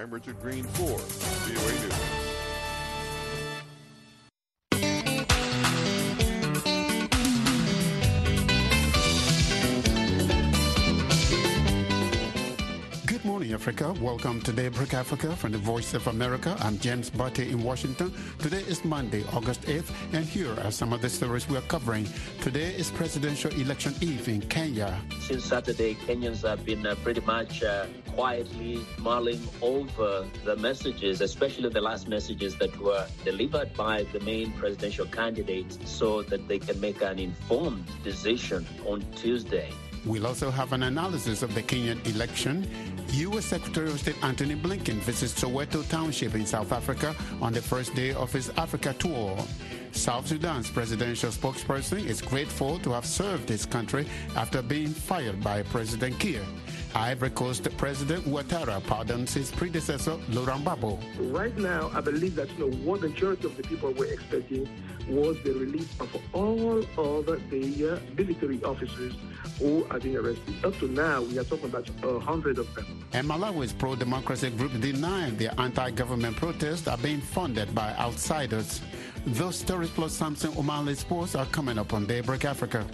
I'm Richard Green for VOA News. Good morning, Africa. Welcome to Daybreak Africa from the Voice of America. I'm James Butty in Washington. Today is Monday, August 8th, and here are some of the stories we are covering. Today is presidential election eve in Kenya. Since Saturday, Kenyans have been uh, pretty much uh, quietly mulling over the messages, especially the last messages that were delivered by the main presidential candidates, so that they can make an informed decision on Tuesday. We'll also have an analysis of the Kenyan election. U.S. Secretary of State Antony Blinken visits Soweto Township in South Africa on the first day of his Africa tour. South Sudan's presidential spokesperson is grateful to have served his country after being fired by President Kiir. Ivory Coast President Ouattara pardons his predecessor, Laurent Gbagbo. Right now, I believe that you know what the majority of the people were expecting was the release of all of the uh, military officers who are being arrested. Up to now, we are talking about a hundred of them. And Malawi's pro-democracy group denied their anti-government protests are being funded by outsiders. Those stories plus Samson Omale Sports are coming up on Daybreak Africa.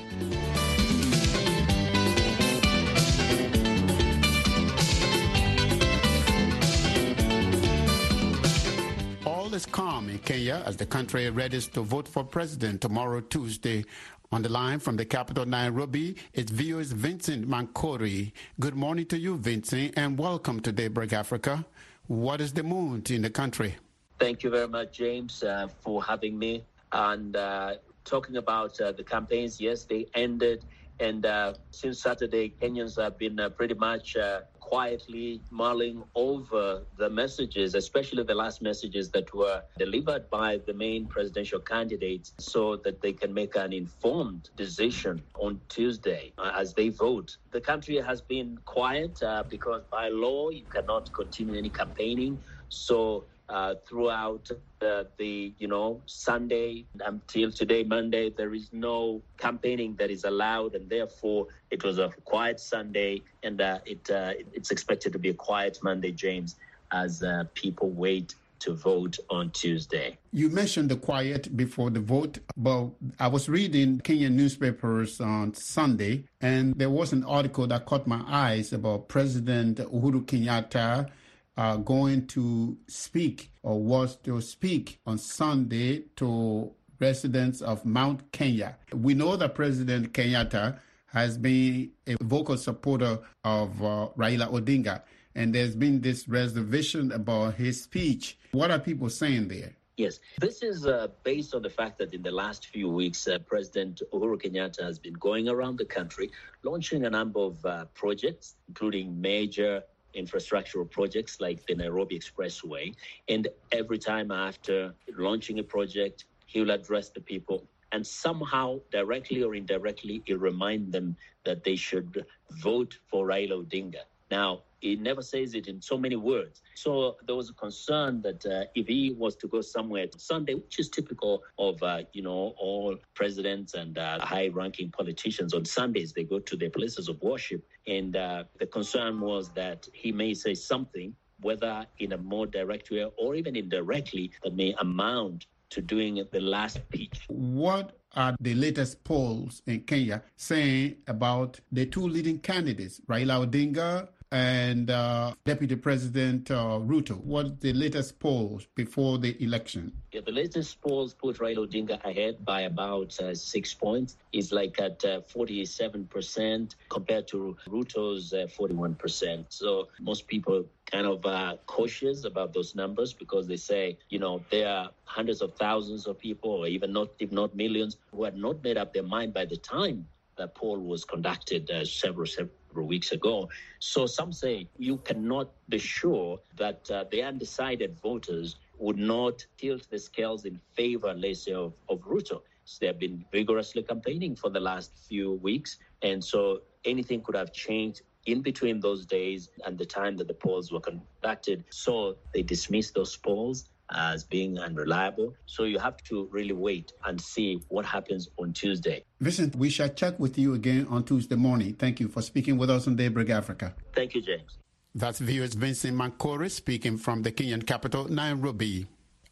In Kenya as the country readies to vote for president tomorrow, Tuesday. On the line from the capital, Nairobi, it's VOA's Vincent Mankori. Good morning to you, Vincent, and welcome to Daybreak Africa. What is the mood in the country? Thank you very much, James, uh, for having me. And uh, talking about uh, the campaigns, yes, they ended. And uh, since Saturday, Kenyans have been uh, pretty much uh, quietly mulling over the messages, especially the last messages that were delivered by the main presidential candidates, so that they can make an informed decision on Tuesday uh, as they vote. The country has been quiet uh, because by law you cannot continue any campaigning. So uh, throughout the you know Sunday until today Monday there is no campaigning that is allowed and therefore it was a quiet Sunday and uh, it uh, it's expected to be a quiet Monday James as uh, people wait to vote on Tuesday. You mentioned the quiet before the vote, but I was reading Kenyan newspapers on Sunday, and there was an article that caught my eyes about President Uhuru Kenyatta uh, going to speak or was to speak on Sunday to residents of Mount Kenya. We know that President Kenyatta has been a vocal supporter of uh, Raila Odinga, and there's been this reservation about his speech. What are people saying there? Yes, this is uh, based on the fact that in the last few weeks, uh, President Uhuru Kenyatta has been going around the country launching a number of uh, projects, including major infrastructural projects like the Nairobi Expressway. And every time after launching a project, he will address the people and somehow, directly or indirectly, he'll remind them that they should vote for Raila Odinga. Now, he never says it in so many words. So there was a concern that uh, if he was to go somewhere on Sunday, which is typical of uh, you know all presidents and uh, high-ranking politicians on Sundays, they go to their places of worship, and uh, the concern was that he may say something, whether in a more direct way or even indirectly, that may amount to doing the last speech. What are the latest polls in Kenya saying about the two leading candidates, Raila Odinga and uh, Deputy President uh, Ruto. What's the latest polls before the election? Yeah, the latest polls put Raila Odinga ahead by about uh, six points. He's like at uh, 47% compared to Ruto's 41%. So most people kind of uh, cautious about those numbers because they say, you know, there are hundreds of thousands of people, or even not, if not millions, who had not made up their mind by the time that poll was conducted uh, several, several weeks ago. So some say you cannot be sure that uh, the undecided voters would not tilt the scales in favor, let's say, of, of Ruto. So they have been vigorously campaigning for the last few weeks. And so anything could have changed in between those days and the time that the polls were conducted. So they dismissed those polls as being unreliable. So you have to really wait and see what happens on Tuesday. Vincent, we shall check with you again on Tuesday morning. Thank you for speaking with us on Daybreak Africa. Thank you, James. That's VOA's Vincent Mankore speaking from the Kenyan capital, Nairobi.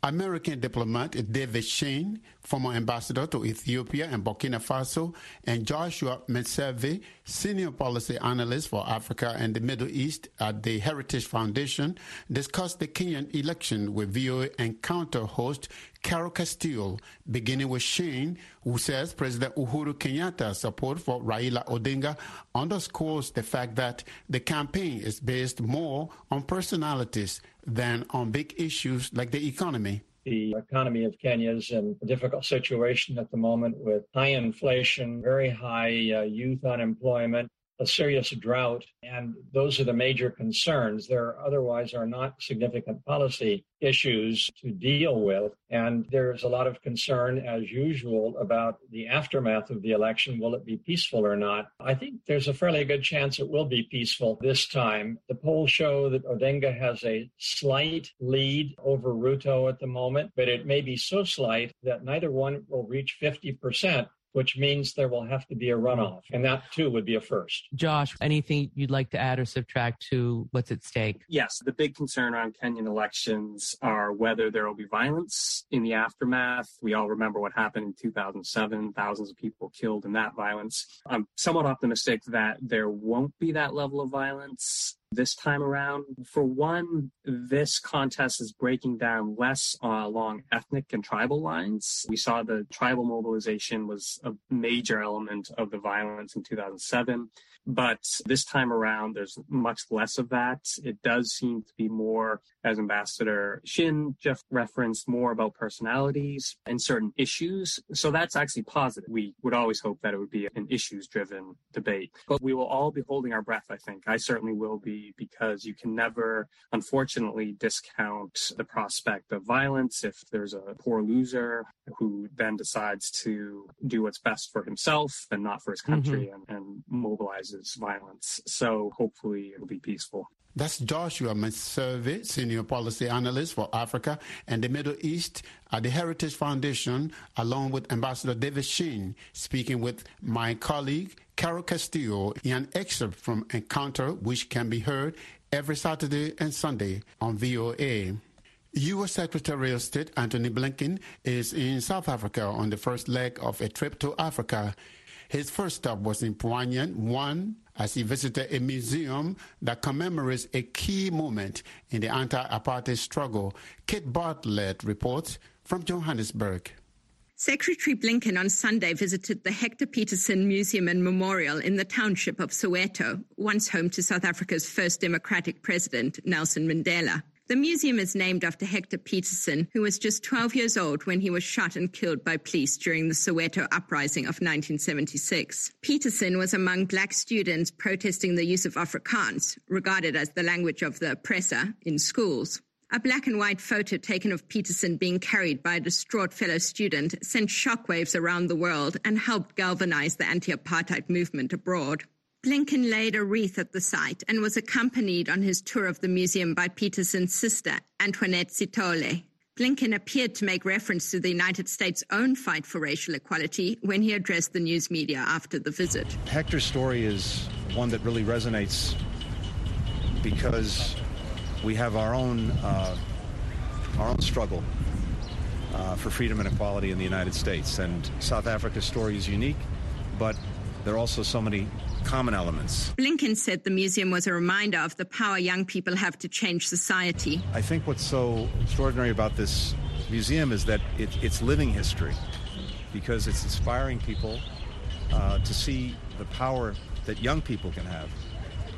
American diplomat David Shinn, former ambassador to Ethiopia and Burkina Faso, and Joshua Meservey, senior policy analyst for Africa and the Middle East at the Heritage Foundation, discussed the Kenyan election with VOA Encounter host Carol Castiel, beginning with Shinn, who says President Uhuru Kenyatta's support for Raila Odinga underscores the fact that the campaign is based more on personalities than on big issues like the economy. The economy of Kenya is in a difficult situation at the moment with high inflation, very high uh, youth unemployment, a serious drought. And those are the major concerns. There otherwise are not significant policy issues to deal with. And there's a lot of concern, as usual, about the aftermath of the election. Will it be peaceful or not? I think there's a fairly good chance it will be peaceful this time. The polls show that Odinga has a slight lead over Ruto at the moment, but it may be so slight that neither one will reach 50% which means there will have to be a runoff. And that too would be a first. Josh, anything you'd like to add or subtract to what's at stake? Yes, the big concern around Kenyan elections are whether there will be violence in the aftermath. We all remember what happened in 2007, thousands of people killed in that violence. I'm somewhat optimistic that there won't be that level of violence this time around. For one, this contest is breaking down less uh, along ethnic and tribal lines. We saw the tribal mobilization was a major element of the violence in 2007. But this time around, there's much less of that. It does seem to be more, as Ambassador Shinn just referenced, more about personalities and certain issues. So that's actually positive. We would always hope that it would be an issues driven debate. But we will all be holding our breath, I think. I certainly will be because you can never, unfortunately, discount the prospect of violence if there's a poor loser who then decides to do what's best for himself and not for his country mm-hmm. and, and mobilize violence. So hopefully it'll be peaceful. That's Joshua Meservey, Senior Policy Analyst for Africa and the Middle East at the Heritage Foundation, along with Ambassador David Shinn, speaking with my colleague Carol Castiel in an excerpt from Encounter, which can be heard every Saturday and Sunday on VOA. U.S. Secretary of State Antony Blinken is in South Africa on the first leg of a trip to Africa. His first stop was in Poignant, one, as he visited a museum that commemorates a key moment in the anti-apartheid struggle. Kate Bartlett reports from Johannesburg. Secretary Blinken on Sunday visited the Hector Pieterson Museum and Memorial in the township of Soweto, once home to South Africa's first democratic president, Nelson Mandela. The museum is named after Hector Pieterson, who was just 12 years old when he was shot and killed by police during the Soweto uprising of 1976. Pieterson was among black students protesting the use of Afrikaans, regarded as the language of the oppressor, in schools. A black and white photo taken of Pieterson being carried by a distraught fellow student sent shockwaves around the world and helped galvanize the anti-apartheid movement abroad. Blinken laid a wreath at the site and was accompanied on his tour of the museum by Pieterson's sister, Antoinette Sithole. Blinken appeared to make reference to the United States' own fight for racial equality when he addressed the news media after the visit. Hector's story is one that really resonates because we have our own uh, our own struggle uh, for freedom and equality in the United States, and South Africa's story is unique, but there are also so many common elements. Blinken said the museum was a reminder of the power young people have to change society. I think what's so extraordinary about this museum is that it, it's living history because it's inspiring people uh, to see the power that young people can have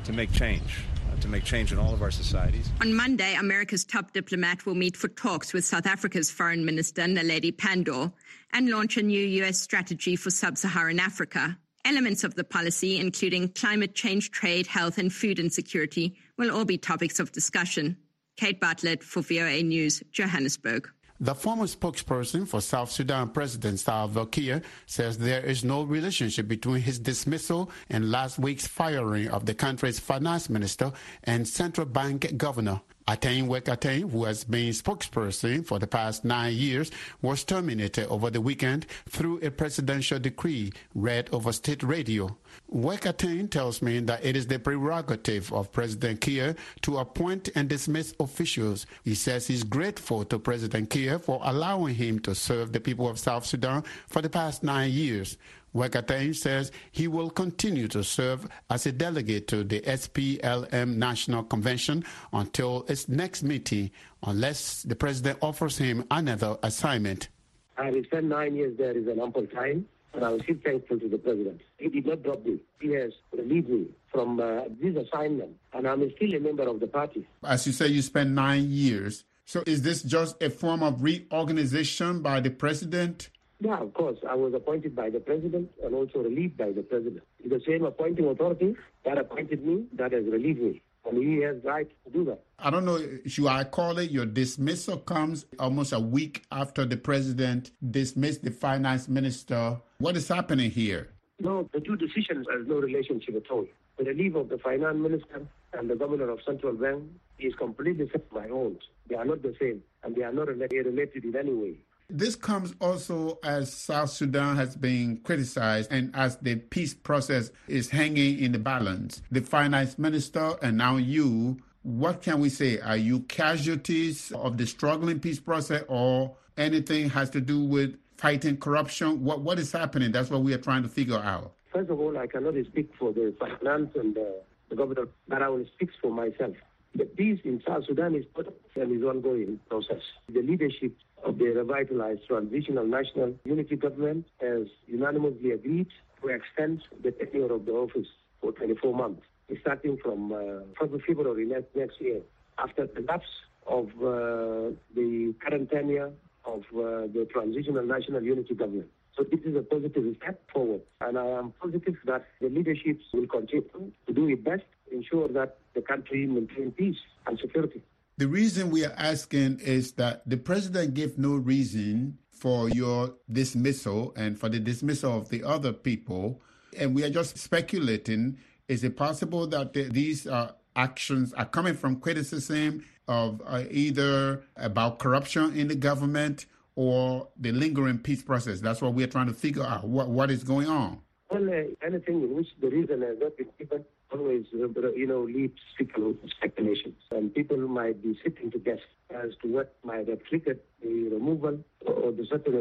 to make change uh, to make change in all of our societies. On Monday, America's top diplomat will meet for talks with South Africa's Foreign Minister Naledi Pandor and launch a new U.S. strategy for sub Saharan Africa. Elements of the policy, including climate change, trade, health, and food insecurity, will all be topics of discussion. Kate Bartlett for VOA News, Johannesburg. The former spokesperson for South Sudan President Salva Kiir says there is no relationship between his dismissal and last week's firing of the country's finance minister and central bank governor. Ateny Wek Ateny, who has been spokesperson for the past nine years, was terminated over the weekend through a presidential decree read over state radio. Wek Wekatain tells me that it is the prerogative of President Kiir to appoint and dismiss officials. He says he's grateful to President Kiir for allowing him to serve the people of South Sudan for the past nine years. Wekatain says he will continue to serve as a delegate to the SPLM National Convention until its next meeting, unless the president offers him another assignment. I will spend nine years there is an ample time, and I will feel thankful to the president. He did not drop me. He has relieved me from uh, this assignment, and I'm still a member of the party. As you say, you spent nine years. So is this just a form of reorganization by the president? Yeah, of course. I was appointed by the president and also relieved by the president. It's the same appointing authority that appointed me that has relieved me. And he has right to do that. I don't know, should I call it your dismissal comes almost a week after the president dismissed the finance minister. What is happening here? No, the two decisions have no relationship at all. The relief of the finance minister and the governor of central bank is completely separate my own. They are not the same, and they are not related in any way. This comes also as South Sudan has been criticized and as the peace process is hanging in the balance. The finance minister and now you, what can we say? Are you casualties of the struggling peace process or anything has to do with fighting corruption? What What is happening? That's what we are trying to figure out. First of all, I cannot speak for the finance and the, the governor, but I will speak for myself. The peace in South Sudan is part and is ongoing process. The leadership of the revitalized transitional national unity government has unanimously agreed to extend the tenure of the office for 24 months, starting from uh, February next, next year, after the lapse of uh, the current tenure of uh, the transitional national unity government. So this is a positive step forward, and I am positive that the leadership will continue to do its best, to ensure that the country maintain peace and security. The reason we are asking is that the president gave no reason for your dismissal and for the dismissal of the other people. And we are just speculating is it possible that the, these uh, actions are coming from criticism of uh, either about corruption in the government or the lingering peace process? That's what we're trying to figure out. What, what is going on? Well, uh, anything in which the reason has not been given always, uh, you know, leads people speculations. And people might be sitting to guess as to what might have triggered the removal or the certain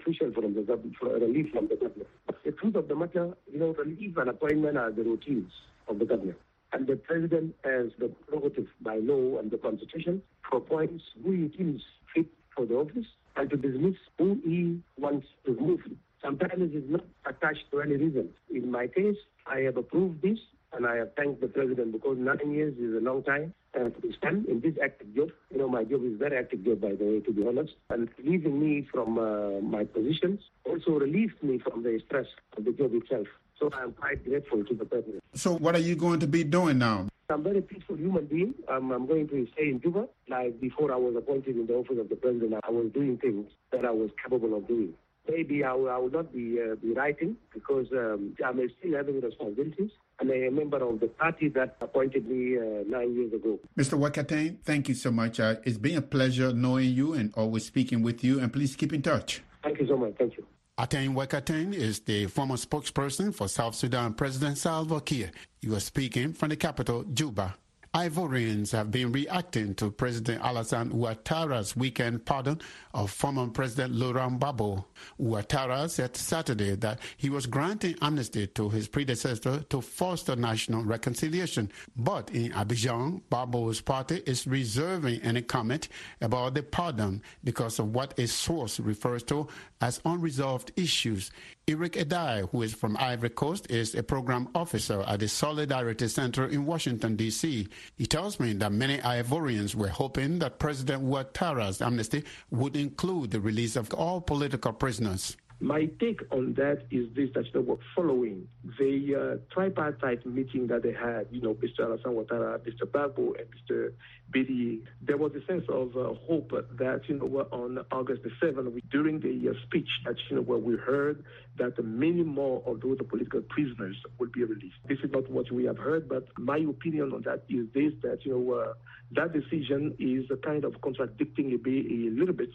official from the government, relief from the government. The truth of the matter, you know, relief and appointment are the routines of the government. And the president has the prerogative by law and the constitution to appoint who he deems fit for the office and to dismiss who he wants to remove. Sometimes it is not attached to any reason. In my case, I have approved this and I have thanked the president because nine years is a long time. And to stand in this active job, you know, my job is very active job, by the way, to be honest, and relieving me from uh, my positions also relieved me from the stress of the job itself. So I'm quite grateful to the president. So what are you going to be doing now? I'm a very peaceful human being. Um, I'm going to stay in Juba. Like before I was appointed in the office of the president, I was doing things that I was capable of doing maybe I will, I will not be uh, be writing because um, I'm still having responsibilities. And I'm a member of the party that appointed me uh, nine years ago. Mr. Wekatain, thank you so much. Uh, it's been a pleasure knowing you and always speaking with you. And please keep in touch. Thank you so much. Thank you. Ateny Wek Ateny is the former spokesperson for South Sudan President Salva Kiir. You are speaking from the capital, Juba. Ivorians have been reacting to President Alassane Ouattara's weekend pardon of former President Laurent Gbagbo. Ouattara said Saturday that he was granting amnesty to his predecessor to foster national reconciliation. But in Abidjan, Gbagbo's party is reserving any comment about the pardon because of what a source refers to as unresolved issues. Eric Edai, who is from Ivory Coast, is a program officer at the Solidarity Center in Washington, D.C. He tells me that many Ivorians were hoping that President Ouattara's amnesty would include the release of all political prisoners. My take on that is this: that you know, following the uh, tripartite meeting that they had, you know, Mr. Alassane Ouattara, Mr. Gbagbo, and Mr. Bédié, there was a sense of uh, hope that you know on August the seventh, during the uh, speech, that you know where we heard that many more of those political prisoners would be released. This is not what we have heard, but my opinion on that is this: that you know uh, that decision is kind of contradicting a, a little bit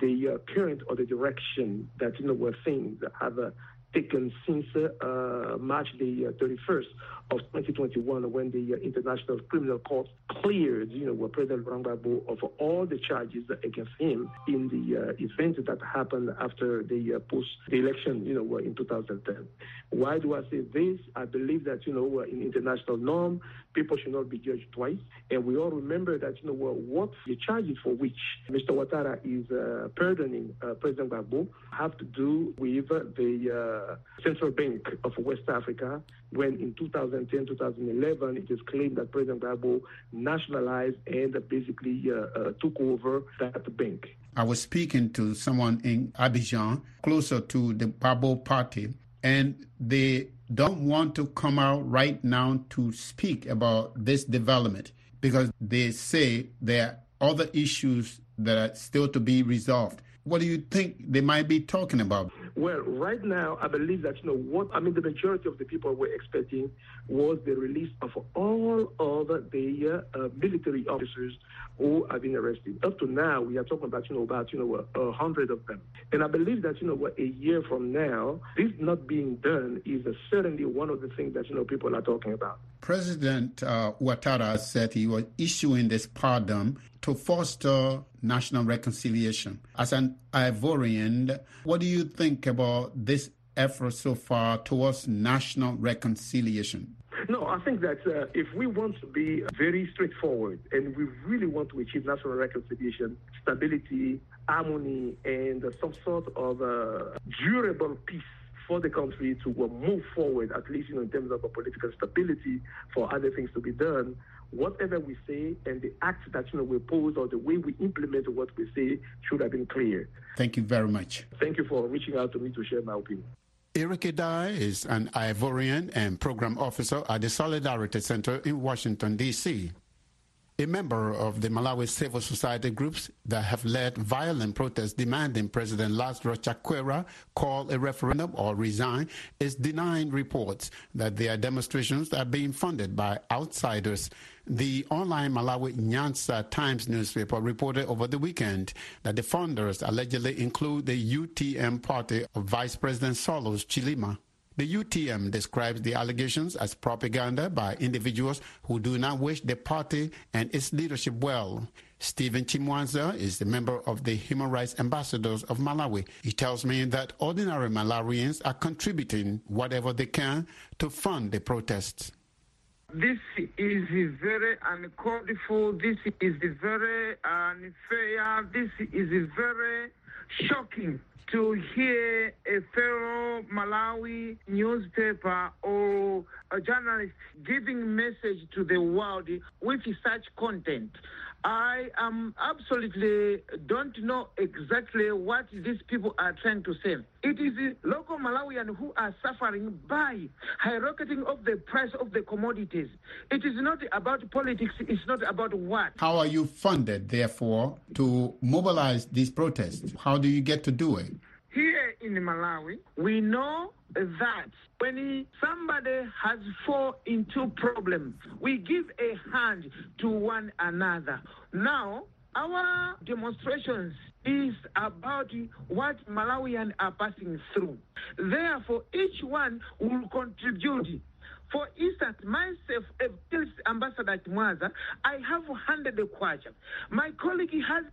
the uh, current or the direction that you know we're seeing have uh, taken since uh, March the 31st of 2021 when the International Criminal Court cleared, you know, President Gbagbo of all the charges against him in the uh, event that happened after the uh, post election, you know, in 2010. Why do I say this? I believe that, you know, in international norm, people should not be judged twice. And we all remember that, you know, what the charges for which Mr. Ouattara is uh, pardoning uh, President Gbagbo have to do with the Central Bank of West Africa when in 2010, 2011, it is claimed that President Gbagbo nationalized and basically uh, uh, took over that bank. I was speaking to someone in Abidjan, closer to the Gbagbo party, and they don't want to come out right now to speak about this development because they say there are other issues that are still to be resolved. What do you think they might be talking about? Well, right now, I believe that, you know, what, I mean, the majority of the people were expecting was the release of all of the uh, military officers who have been arrested. Up to now, we are talking about, you know, about, you know, a, a hundred of them. And I believe that, you know, a year from now, this not being done is certainly one of the things that, you know, people are talking about. President uh, Ouattara said he was issuing this pardon to foster national reconciliation. As an Ivorian, what do you think about this effort so far towards national reconciliation? No, I think that uh, if we want to be very straightforward and we really want to achieve national reconciliation, stability, harmony, and some sort of uh, durable peace for the country to uh, move forward, at least you know, in terms of political stability, for other things to be done, whatever we say and the acts that you know we pose or the way we implement what we say should have been clear. Thank you very much. Thank you for reaching out to me to share my opinion. Eric Edai is an Ivorian and program officer at the Solidarity Center in Washington, D.C a member of the Malawi civil society groups that have led violent protests demanding President Lazarus Chakwera call a referendum or resign, is denying reports that their demonstrations are being funded by outsiders. The online Malawi Nyasa Times newspaper reported over the weekend that the funders allegedly include the UTM party of Vice President Saulos Chilima. The UTM describes the allegations as propaganda by individuals who do not wish the party and its leadership well. Stephen Chimwanza is the member of the Human Rights Ambassadors of Malawi. He tells me that ordinary Malawians are contributing whatever they can to fund the protests. This is very uncalled for. This is very unfair. This is very shocking to hear a fellow Malawi newspaper or a journalist giving message to the world with such content. I am absolutely don't know exactly what these people are trying to say. It is the local Malawian who are suffering by rocketing of the price of the commodities. It is not about politics. It's not about what. How are you funded, therefore, to mobilize these protests? How do you get to do it? Here in Malawi, we know that when somebody has fall into problems, we give a hand to one another. Now, our demonstrations is about what Malawians are passing through. Therefore, each one will contribute for instance, myself, as Ambassador Mwaza, I have 100 kwacha. My colleague has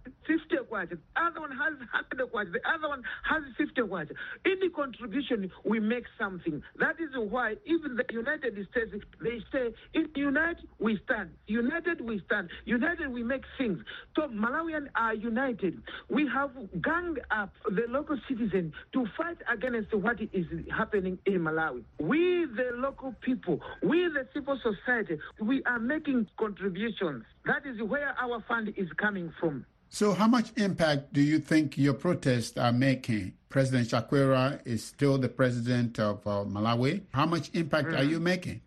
50. The other one has 100 kwacha. The other one has 50 kwacha. Any contribution, we make something. That is why even the United States, they say, in unite, we stand. United, we stand. United, we make things. So Malawians are united. We have ganged up the local citizens to fight against what is happening in Malawi. We, the local people. We, the civil society, we are making contributions. That is where our fund is coming from. So, how much impact do you think your protests are making? President Chakwera is still the president of uh, Malawi. How much impact mm. are you making?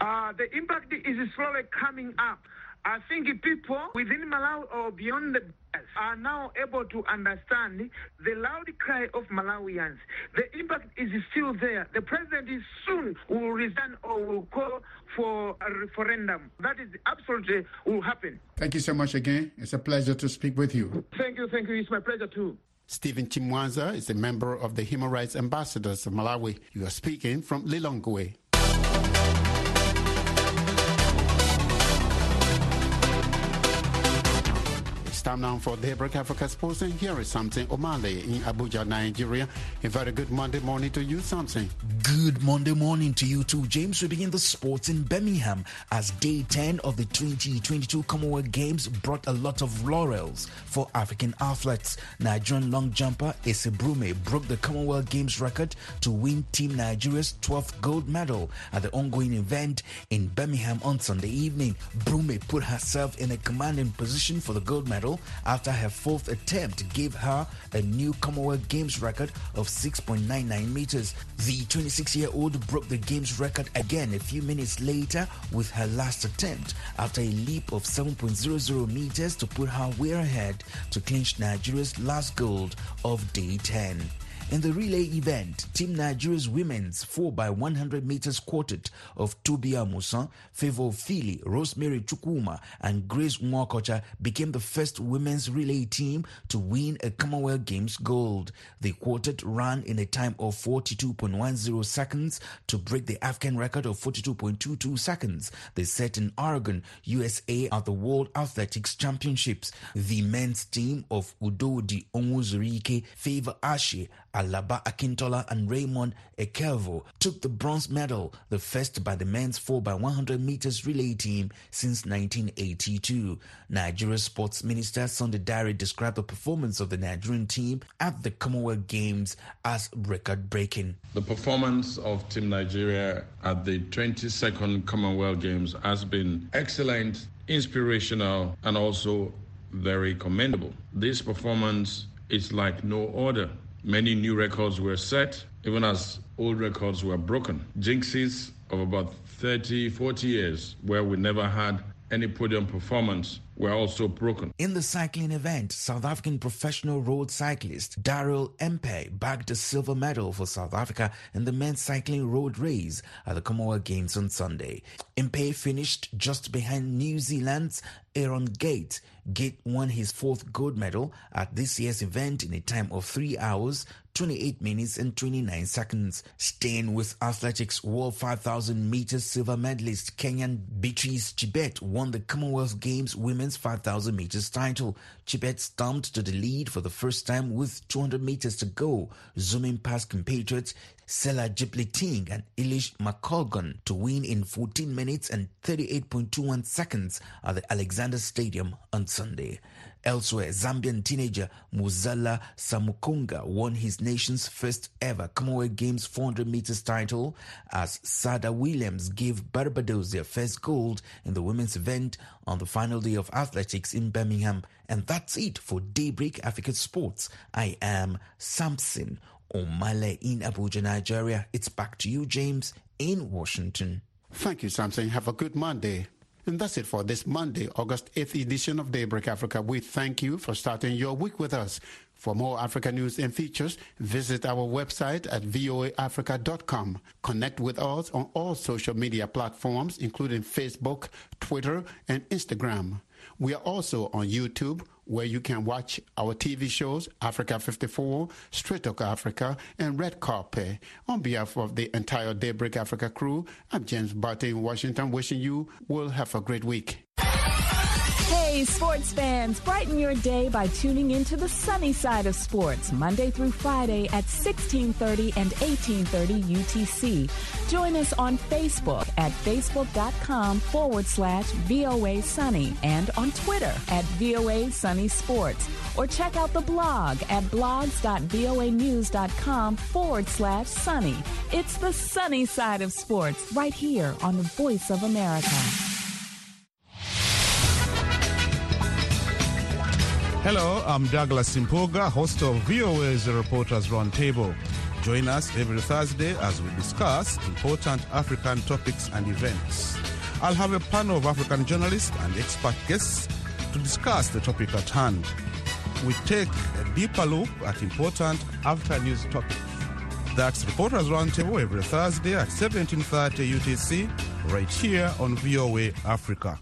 Uh, the impact is slowly coming up. I think people within Malawi or beyond the are now able to understand the loud cry of Malawians. The impact is still there. The president is soon will resign or will call for a referendum. That is absolutely will happen. Thank you so much again. It's a pleasure to speak with you. Thank you. Thank you. It's my pleasure too. Stephen Chimwanza is a member of the Human Rights Ambassadors of Malawi. You are speaking from Lilongwe. Time now for Daybreak Africa Sports, and here is Samson Omale in Abuja, Nigeria. A very good Monday morning to you, something. Good Monday morning to you too, James. We begin the sports in Birmingham as day 10 of the 2022 Commonwealth Games brought a lot of laurels for African athletes. Nigerian long jumper Ese Brume broke the Commonwealth Games record to win Team Nigeria's 12th gold medal at the ongoing event in Birmingham on Sunday evening. Brume put herself in a commanding position for the gold medal after her fourth attempt gave her a new Commonwealth Games record of 6.99 meters. The 26 year old broke the Games record again a few minutes later with her last attempt after a leap of 7.00 meters to put her way ahead to clinch Nigeria's last gold of day 10. In the relay event, Team Nigeria's women's 4x100 meters quartet of Tobi Amusan, Favour Ofili, Rosemary Chukwuma, and Grace Nwokocha became the first women's relay team to win a Commonwealth Games gold. The quartet ran in a time of 42.10 seconds to break the African record of 42.22 seconds they set in Oregon, USA at the World Athletics Championships. The men's team of Udodi Onwuzurike, Favour Ashe, Alaba Akintola and Raymond Ekevwo took the bronze medal, the first by the men's 4x100 meters relay team since 1982. Nigeria's sports minister Sunday Dare described the performance of the Nigerian team at the Commonwealth Games as record breaking. The performance of Team Nigeria at the 22nd Commonwealth Games has been excellent, inspirational, and also very commendable. This performance is like no other Many new records were set, even as old records were broken. Jinxes of about 30, 40 years where we never had any podium performance were also broken. In the cycling event, South African professional road cyclist Daryl Impey bagged a silver medal for South Africa in the men's cycling road race at the Commonwealth Games on Sunday. Impey finished just behind New Zealand's Aaron Gate. Gate won his fourth gold medal at this year's event in a time of 3 hours, 28 minutes and 29 seconds. Staying with athletics, World 5000 meters silver medalist Kenyan Beatrice Chebet won the Commonwealth Games women's 5000 meters title. Chebet stumped to the lead for the first time with 200 meters to go, zooming past compatriots Sela Jepleting and Eilish McColgan to win in 14 minutes and 38.21 seconds at the Alexander Stadium on Sunday. Elsewhere, Zambian teenager Muzala Samukonga won his nation's first ever Commonwealth Games 400 meters title as Sada Williams gave Barbados their first gold in the women's event on the final day of athletics in Birmingham. And that's it for Daybreak Africa Sports. I am Samson Omale in Abuja, Nigeria. It's back to you, James, in Washington. Thank you, Samson. Have a good Monday. And that's it for this Monday, August 8th edition of Daybreak Africa. We thank you for starting your week with us. For more Africa news and features, visit our website at voaafrica.com. Connect with us on all social media platforms, including Facebook, Twitter, and Instagram. We are also on YouTube, where you can watch our TV shows, Africa 54, Straight Talk Africa, and Red Carpet. On behalf of the entire Daybreak Africa crew, I'm James Butty in Washington, wishing you will have a great week. Hey, sports fans, brighten your day by tuning into the sunny side of sports Monday through Friday at 1630 and 1830 UTC. Join us on Facebook at facebook.com forward slash VOA Sunny and on Twitter at VOA Sunny Sports. Or check out the blog at blogs.voanews.com forward slash sunny. It's the sunny side of sports right here on the Voice of America. Hello, I'm Douglas Mpuga, host of VOA's Reporters Roundtable. Join us every Thursday as we discuss important African topics and events. I'll have a panel of African journalists and expert guests to discuss the topic at hand. We take a deeper look at important after news topics. That's Reporters Roundtable every Thursday at 17:30 UTC, right here on VOA Africa.